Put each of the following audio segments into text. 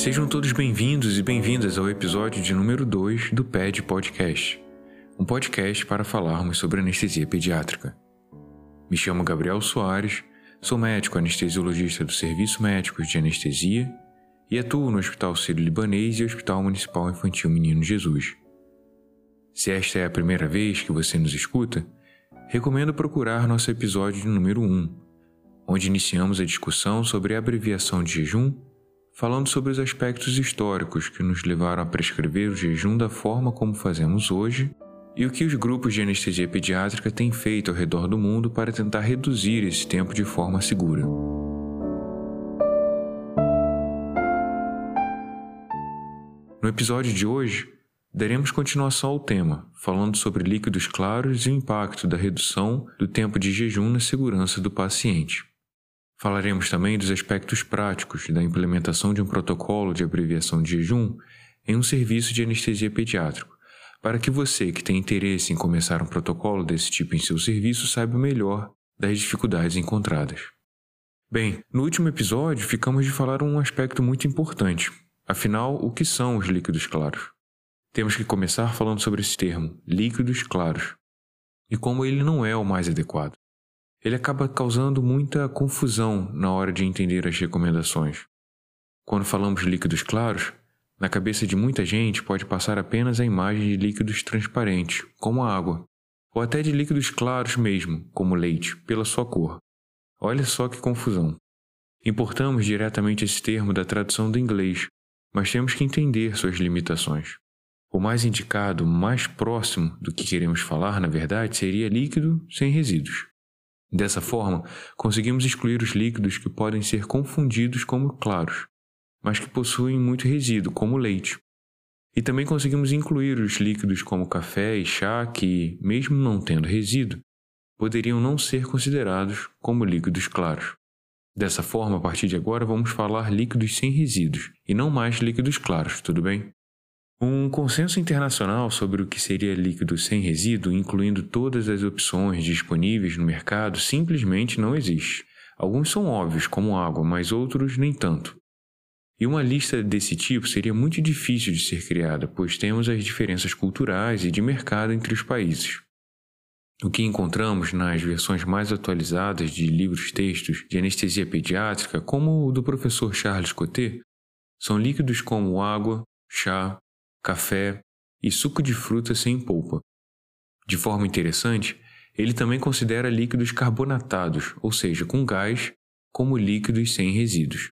Sejam todos bem-vindos e bem-vindas ao episódio de número 2 do PED Podcast, um podcast para falarmos sobre anestesia pediátrica. Me chamo Gabriel Soares, sou médico anestesiologista do Serviço Médico de Anestesia e atuo no Hospital Sírio-Libanês e Hospital Municipal Infantil Menino Jesus. Se esta é a primeira vez que você nos escuta, recomendo procurar nosso episódio de número 1, onde iniciamos a discussão sobre a abreviação de jejum falando sobre os aspectos históricos que nos levaram a prescrever o jejum da forma como fazemos hoje e o que os grupos de anestesia pediátrica têm feito ao redor do mundo para tentar reduzir esse tempo de forma segura. No episódio de hoje, daremos continuação ao tema, falando sobre líquidos claros e o impacto da redução do tempo de jejum na segurança do paciente. Falaremos também dos aspectos práticos da implementação de um protocolo de abreviação de jejum em um serviço de anestesia pediátrico, para que você que tem interesse em começar um protocolo desse tipo em seu serviço saiba melhor das dificuldades encontradas. Bem, no último episódio ficamos de falar um aspecto muito importante. Afinal, o que são os líquidos claros? Temos que começar falando sobre esse termo, líquidos claros, e como ele não é o mais adequado ele acaba causando muita confusão na hora de entender as recomendações. Quando falamos de líquidos claros, na cabeça de muita gente pode passar apenas a imagem de líquidos transparentes, como a água, ou até de líquidos claros mesmo, como leite, pela sua cor. Olha só que confusão. Importamos diretamente esse termo da tradução do inglês, mas temos que entender suas limitações. O mais indicado, mais próximo do que queremos falar, na verdade, seria líquido sem resíduos. Dessa forma, conseguimos excluir os líquidos que podem ser confundidos como claros, mas que possuem muito resíduo, como leite. E também conseguimos incluir os líquidos como café e chá que, mesmo não tendo resíduo, poderiam não ser considerados como líquidos claros. Dessa forma, a partir de agora, vamos falar líquidos sem resíduos e não mais líquidos claros, tudo bem? Um consenso internacional sobre o que seria líquido sem resíduo, incluindo todas as opções disponíveis no mercado, simplesmente não existe. Alguns são óbvios, como água, mas outros nem tanto. E uma lista desse tipo seria muito difícil de ser criada, pois temos as diferenças culturais e de mercado entre os países. O que encontramos nas versões mais atualizadas de livros-textos de anestesia pediátrica, como o do professor Charles Coté, são líquidos como água, chá, café e suco de fruta sem polpa. De forma interessante, ele também considera líquidos carbonatados, ou seja, com gás, como líquidos sem resíduos.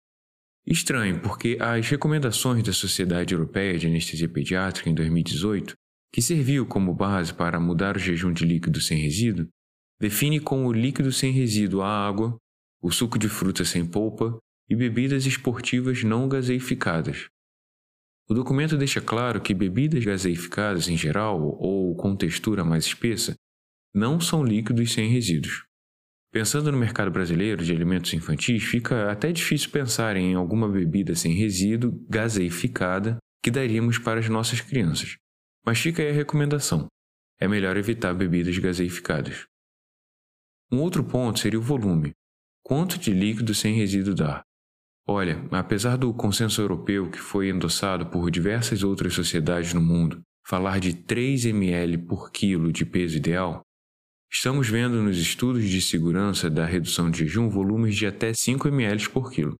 Estranho, porque as recomendações da Sociedade Europeia de Anestesia Pediátrica em 2018, que serviu como base para mudar o jejum de líquido sem resíduo, define como líquido sem resíduo a água, o suco de fruta sem polpa e bebidas esportivas não gaseificadas, o documento deixa claro que bebidas gaseificadas em geral ou com textura mais espessa não são líquidos sem resíduos. Pensando no mercado brasileiro de alimentos infantis, fica até difícil pensar em alguma bebida sem resíduo gaseificada que daríamos para as nossas crianças. Mas fica aí a recomendação: é melhor evitar bebidas gaseificadas. Um outro ponto seria o volume. Quanto de líquido sem resíduo dar? Olha, apesar do consenso europeu que foi endossado por diversas outras sociedades no mundo falar de 3 ml por quilo de peso ideal, estamos vendo nos estudos de segurança da redução de jejum volumes de até 5 ml por quilo.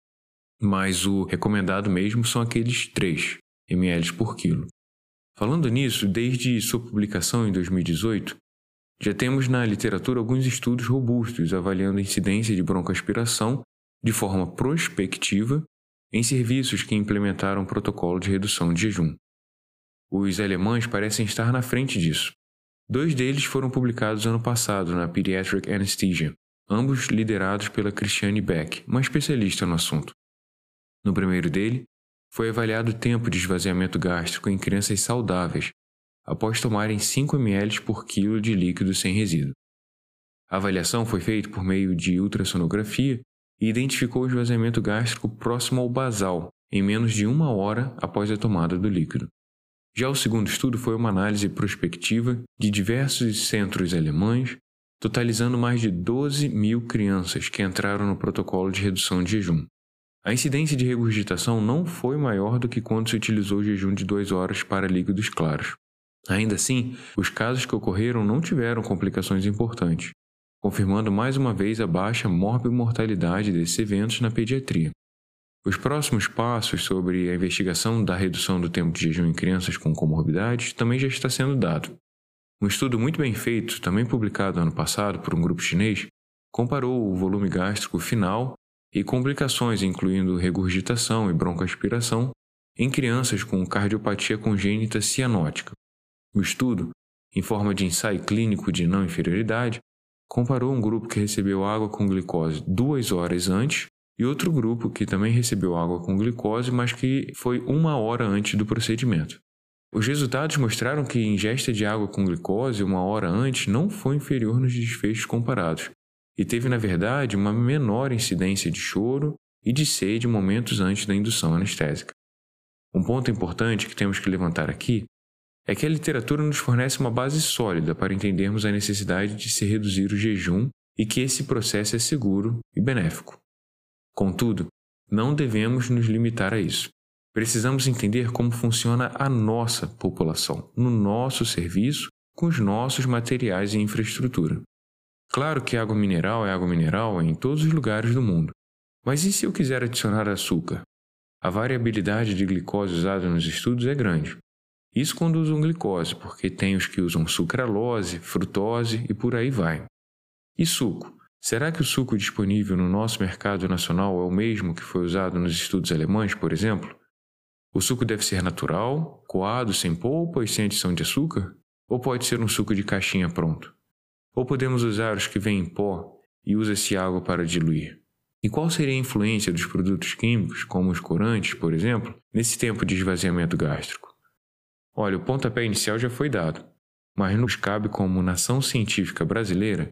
Mas o recomendado mesmo são aqueles 3 ml por quilo. Falando nisso, desde sua publicação em 2018, já temos na literatura alguns estudos robustos avaliando a incidência de broncoaspiração de forma prospectiva em serviços que implementaram protocolo de redução de jejum. Os alemães parecem estar na frente disso. Dois deles foram publicados ano passado na Pediatric Anesthesia, ambos liderados pela Christiane Beck, uma especialista no assunto. No primeiro dele, foi avaliado o tempo de esvaziamento gástrico em crianças saudáveis após tomarem 5 ml por quilo de líquido sem resíduo. A avaliação foi feita por meio de ultrassonografia e identificou o esvaziamento gástrico próximo ao basal, em menos de uma hora após a tomada do líquido. Já o segundo estudo foi uma análise prospectiva de diversos centros alemães, totalizando mais de 12 mil crianças que entraram no protocolo de redução de jejum. A incidência de regurgitação não foi maior do que quando se utilizou o jejum de 2 horas para líquidos claros. Ainda assim, os casos que ocorreram não tiveram complicações importantes, confirmando mais uma vez a baixa morbimortalidade desses eventos na pediatria. Os próximos passos sobre a investigação da redução do tempo de jejum em crianças com comorbidades também já está sendo dado. Um estudo muito bem feito, também publicado ano passado por um grupo chinês, comparou o volume gástrico final e complicações, incluindo regurgitação e broncoaspiração, em crianças com cardiopatia congênita cianótica. O estudo, em forma de ensaio clínico de não inferioridade, comparou um grupo que recebeu água com glicose duas horas antes e outro grupo que também recebeu água com glicose, mas que foi uma hora antes do procedimento. Os resultados mostraram que a ingesta de água com glicose uma hora antes não foi inferior nos desfechos comparados, e teve, na verdade, uma menor incidência de choro e de sede momentos antes da indução anestésica. Um ponto importante que temos que levantar aqui é que a literatura nos fornece uma base sólida para entendermos a necessidade de se reduzir o jejum e que esse processo é seguro e benéfico. Contudo, não devemos nos limitar a isso. Precisamos entender como funciona a nossa população, no nosso serviço, com os nossos materiais e infraestrutura. Claro que água mineral é água mineral em todos os lugares do mundo, mas e se eu quiser adicionar açúcar? A variabilidade de glicose usada nos estudos é grande. Isso quando usam glicose, porque tem os que usam sucralose, frutose e por aí vai. E suco? Será que o suco disponível no nosso mercado nacional é o mesmo que foi usado nos estudos alemães, por exemplo? O suco deve ser natural, coado, sem polpa e sem adição de açúcar? Ou pode ser um suco de caixinha pronto? Ou podemos usar os que vêm em pó e usa-se água para diluir? E qual seria a influência dos produtos químicos, como os corantes, por exemplo, nesse tempo de esvaziamento gástrico? Olha, o pontapé inicial já foi dado, mas nos cabe, como nação científica brasileira,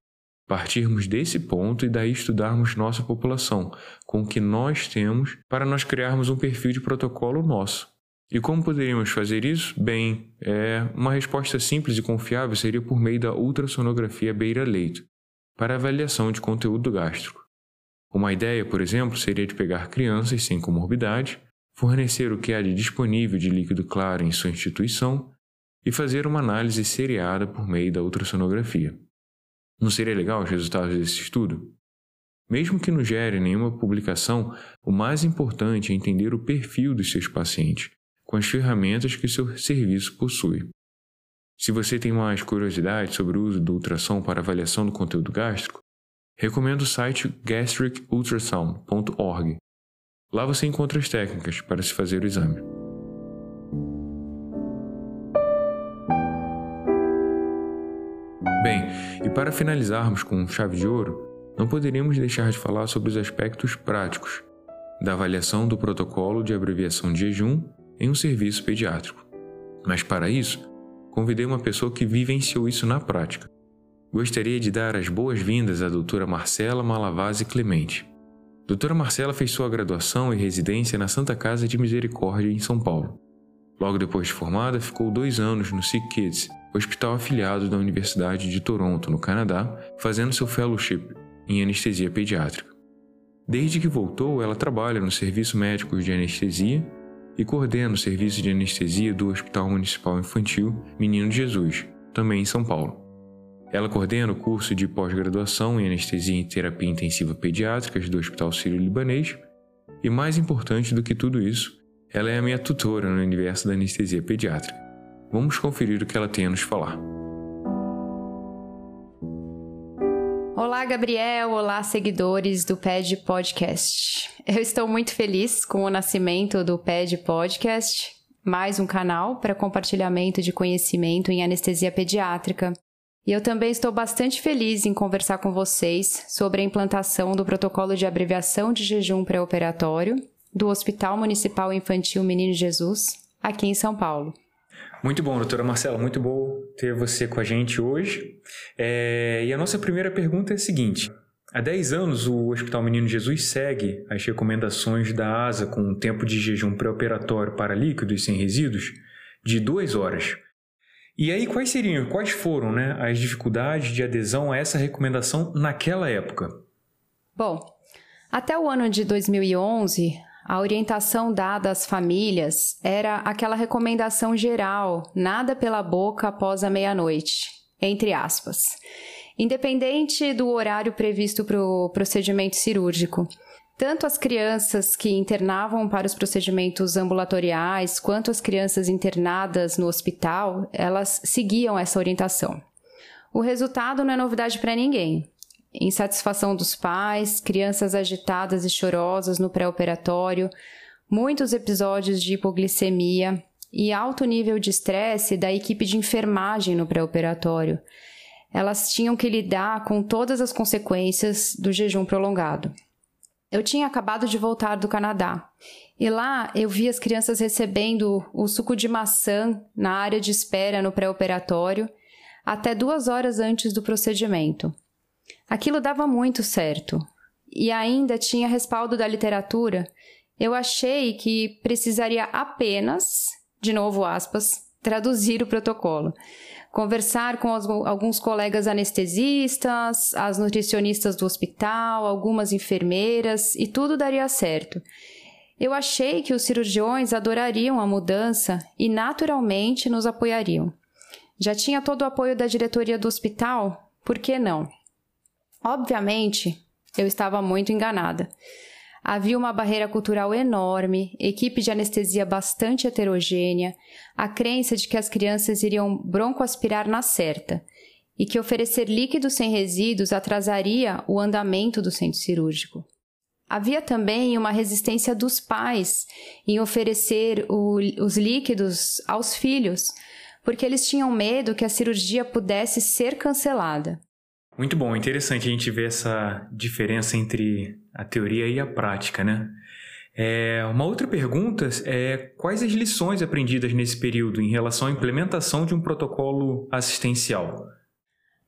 partirmos desse ponto e daí estudarmos nossa população, com o que nós temos, para nós criarmos um perfil de protocolo nosso. E como poderíamos fazer isso? Bem, é, uma resposta simples e confiável seria por meio da ultrassonografia beira-leito, para avaliação de conteúdo gástrico. Uma ideia, por exemplo, seria de pegar crianças sem comorbidade, fornecer o que há de disponível de líquido claro em sua instituição e fazer uma análise seriada por meio da ultrassonografia. Não seria legal os resultados desse estudo? Mesmo que não gere nenhuma publicação, o mais importante é entender o perfil dos seus pacientes, com as ferramentas que seu serviço possui. Se você tem mais curiosidade sobre o uso do ultrassom para avaliação do conteúdo gástrico, recomendo o site gastricultrasound.org. Lá você encontra as técnicas para se fazer o exame. Bem, e para finalizarmos com chave de ouro, não poderíamos deixar de falar sobre os aspectos práticos da avaliação do protocolo de abreviação de jejum em um serviço pediátrico. Mas para isso, convidei uma pessoa que vivenciou isso na prática. Gostaria de dar as boas-vindas à doutora Marcela Malavase Clemente. Doutora Marcela fez sua graduação e residência na Santa Casa de Misericórdia, em São Paulo. Logo depois de formada, ficou dois anos no Sick Kids, hospital afiliado da Universidade de Toronto, no Canadá, fazendo seu fellowship em anestesia pediátrica. Desde que voltou, ela trabalha no Serviço Médico de Anestesia e coordena o serviço de anestesia do Hospital Municipal Infantil Menino Jesus, também em São Paulo. Ela coordena o curso de pós-graduação em anestesia e terapia intensiva pediátricas do Hospital Sírio-Libanês e, mais importante do que tudo isso, ela é a minha tutora no universo da anestesia pediátrica. Vamos conferir o que ela tem a nos falar. Olá, Gabriel. Olá, seguidores do PED Podcast. Eu estou muito feliz com o nascimento do PED Podcast, mais um canal para compartilhamento de conhecimento em anestesia pediátrica. E eu também estou bastante feliz em conversar com vocês sobre a implantação do protocolo de abreviação de jejum pré-operatório do Hospital Municipal Infantil Menino Jesus, aqui em São Paulo. Muito bom, doutora Marcela, muito bom ter você com a gente hoje. É, e a nossa primeira pergunta é a seguinte: há 10 anos o Hospital Menino Jesus segue as recomendações da ASA com um tempo de jejum pré-operatório para líquidos sem resíduos de 2 horas. E aí, quais seriam, quais foram né, as dificuldades de adesão a essa recomendação naquela época? Bom, Até o ano de 2011, a orientação dada às famílias era aquela recomendação geral: nada pela boca após a meia-noite, entre aspas. Independente do horário previsto para o procedimento cirúrgico. Tanto as crianças que internavam para os procedimentos ambulatoriais, quanto as crianças internadas no hospital, elas seguiam essa orientação. O resultado não é novidade para ninguém. Insatisfação dos pais, crianças agitadas e chorosas no pré-operatório, muitos episódios de hipoglicemia e alto nível de estresse da equipe de enfermagem no pré-operatório. Elas tinham que lidar com todas as consequências do jejum prolongado. Eu tinha acabado de voltar do Canadá e lá eu vi as crianças recebendo o suco de maçã na área de espera no pré-operatório até duas horas antes do procedimento. Aquilo dava muito certo e ainda tinha respaldo da literatura. Eu achei que precisaria apenas, de novo aspas, traduzir o protocolo conversar com alguns colegas anestesistas, as nutricionistas do hospital, algumas enfermeiras e tudo daria certo. Eu achei que os cirurgiões adorariam a mudança e naturalmente nos apoiariam. Já tinha todo o apoio da diretoria do hospital, por que não? Obviamente, eu estava muito enganada. Havia uma barreira cultural enorme, equipe de anestesia bastante heterogênea, a crença de que as crianças iriam broncoaspirar na certa e que oferecer líquidos sem resíduos atrasaria o andamento do centro cirúrgico. Havia também uma resistência dos pais em oferecer o, os líquidos aos filhos, porque eles tinham medo que a cirurgia pudesse ser cancelada. Muito bom, interessante a gente ver essa diferença entre a teoria e a prática, né? É, uma outra pergunta é quais as lições aprendidas nesse período em relação à implementação de um protocolo assistencial?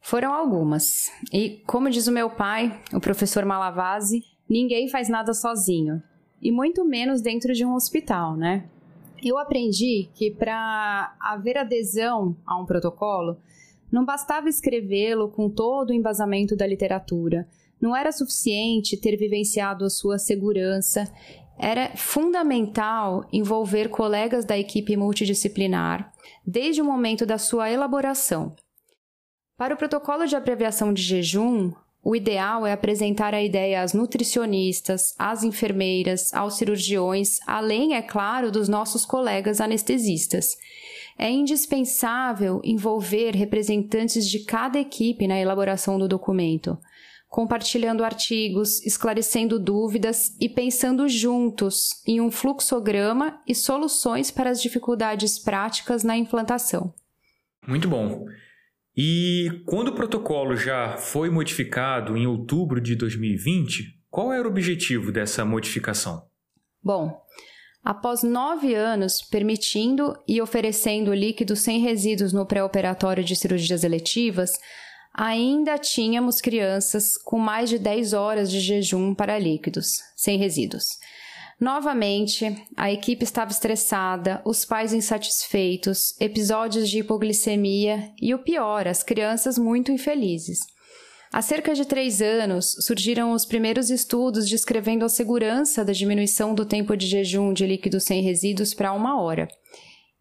Foram algumas. E como diz o meu pai, o professor Malavase, ninguém faz nada sozinho. E muito menos dentro de um hospital, né? Eu aprendi que para haver adesão a um protocolo, não bastava escrevê-lo com todo o embasamento da literatura. Não era suficiente ter vivenciado a sua segurança. Era fundamental envolver colegas da equipe multidisciplinar desde o momento da sua elaboração. Para o protocolo de abreviação de jejum, o ideal é apresentar a ideia às nutricionistas, às enfermeiras, aos cirurgiões, além, é claro, dos nossos colegas anestesistas é indispensável envolver representantes de cada equipe na elaboração do documento, compartilhando artigos, esclarecendo dúvidas e pensando juntos em um fluxograma e soluções para as dificuldades práticas na implantação. Muito bom. E quando o protocolo já foi modificado em outubro de 2020, qual era o objetivo dessa modificação? Bom, Após nove anos permitindo e oferecendo líquidos sem resíduos no pré-operatório de cirurgias eletivas, ainda tínhamos crianças com mais de 10 horas de jejum para líquidos, sem resíduos. Novamente, a equipe estava estressada, os pais insatisfeitos, episódios de hipoglicemia e o pior, as crianças muito infelizes. Há cerca de três anos, surgiram os primeiros estudos descrevendo a segurança da diminuição do tempo de jejum de líquidos sem resíduos para uma hora.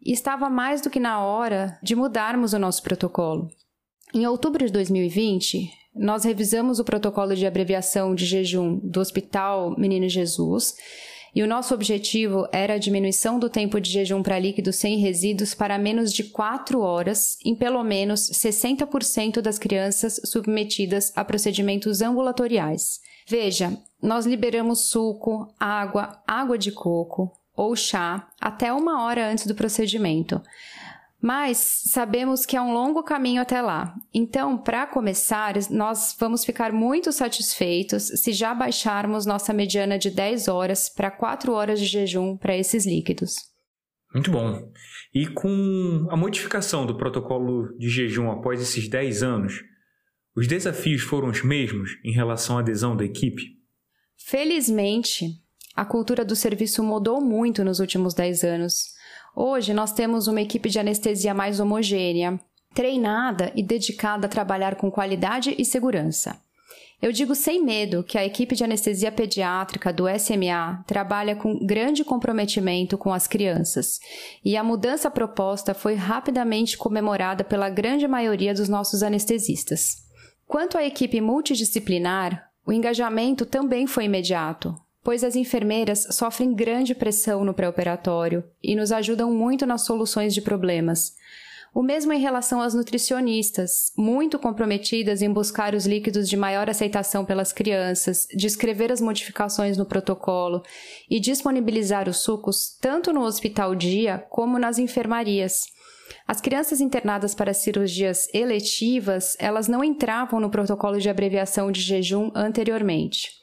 E estava mais do que na hora de mudarmos o nosso protocolo. Em outubro de 2020, nós revisamos o protocolo de abreviação de jejum do Hospital Menino Jesus e o nosso objetivo era a diminuição do tempo de jejum para líquidos sem resíduos para menos de 4 horas em pelo menos 60% das crianças submetidas a procedimentos ambulatoriais. Veja, nós liberamos suco, água, água de coco ou chá até uma hora antes do procedimento. Mas sabemos que é um longo caminho até lá. Então, para começar, nós vamos ficar muito satisfeitos se já baixarmos nossa mediana de 10 horas para 4 horas de jejum para esses líquidos. Muito bom. E com a modificação do protocolo de jejum após esses 10 anos, os desafios foram os mesmos em relação à adesão da equipe? Felizmente, a cultura do serviço mudou muito nos últimos 10 anos. Hoje nós temos uma equipe de anestesia mais homogênea, treinada e dedicada a trabalhar com qualidade e segurança. Eu digo sem medo que a equipe de anestesia pediátrica do SMA trabalha com grande comprometimento com as crianças, e a mudança proposta foi rapidamente comemorada pela grande maioria dos nossos anestesistas. Quanto à equipe multidisciplinar, o engajamento também foi imediato, pois as enfermeiras sofrem grande pressão no pré-operatório e nos ajudam muito nas soluções de problemas. O mesmo em relação às nutricionistas, muito comprometidas em buscar os líquidos de maior aceitação pelas crianças, descrever as modificações no protocolo e disponibilizar os sucos tanto no hospital dia como nas enfermarias. As crianças internadas para cirurgias eletivas, elas não entravam no protocolo de abreviação de jejum anteriormente.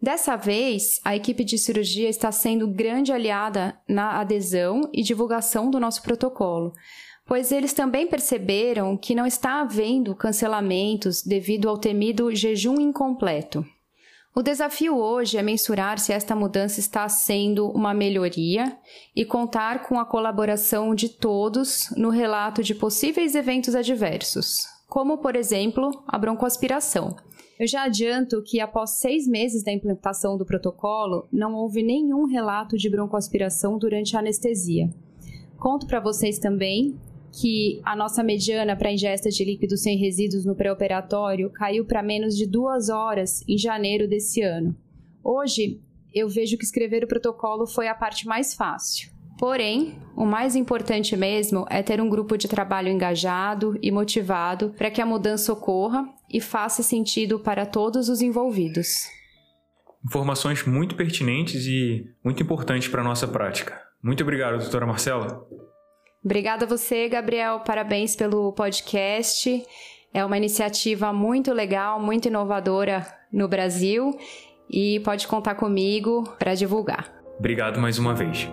Dessa vez, a equipe de cirurgia está sendo grande aliada na adesão e divulgação do nosso protocolo pois eles também perceberam que não está havendo cancelamentos devido ao temido jejum incompleto. O desafio hoje é mensurar se esta mudança está sendo uma melhoria e contar com a colaboração de todos no relato de possíveis eventos adversos, como, por exemplo, a broncoaspiração. Eu já adianto que, após seis meses da implantação do protocolo, não houve nenhum relato de broncoaspiração durante a anestesia. Conto para vocês também que a nossa mediana para ingesta de líquidos sem resíduos no pré-operatório caiu para menos de duas horas em janeiro desse ano. Hoje, eu vejo que escrever o protocolo foi a parte mais fácil. Porém, o mais importante mesmo é ter um grupo de trabalho engajado e motivado para que a mudança ocorra e faça sentido para todos os envolvidos. Informações muito pertinentes e muito importantes para a nossa prática. Muito obrigado, doutora Marcela. Obrigada a você, Gabriel. Parabéns pelo podcast. É uma iniciativa muito legal, muito inovadora no Brasil e pode contar comigo para divulgar. Obrigado mais uma vez.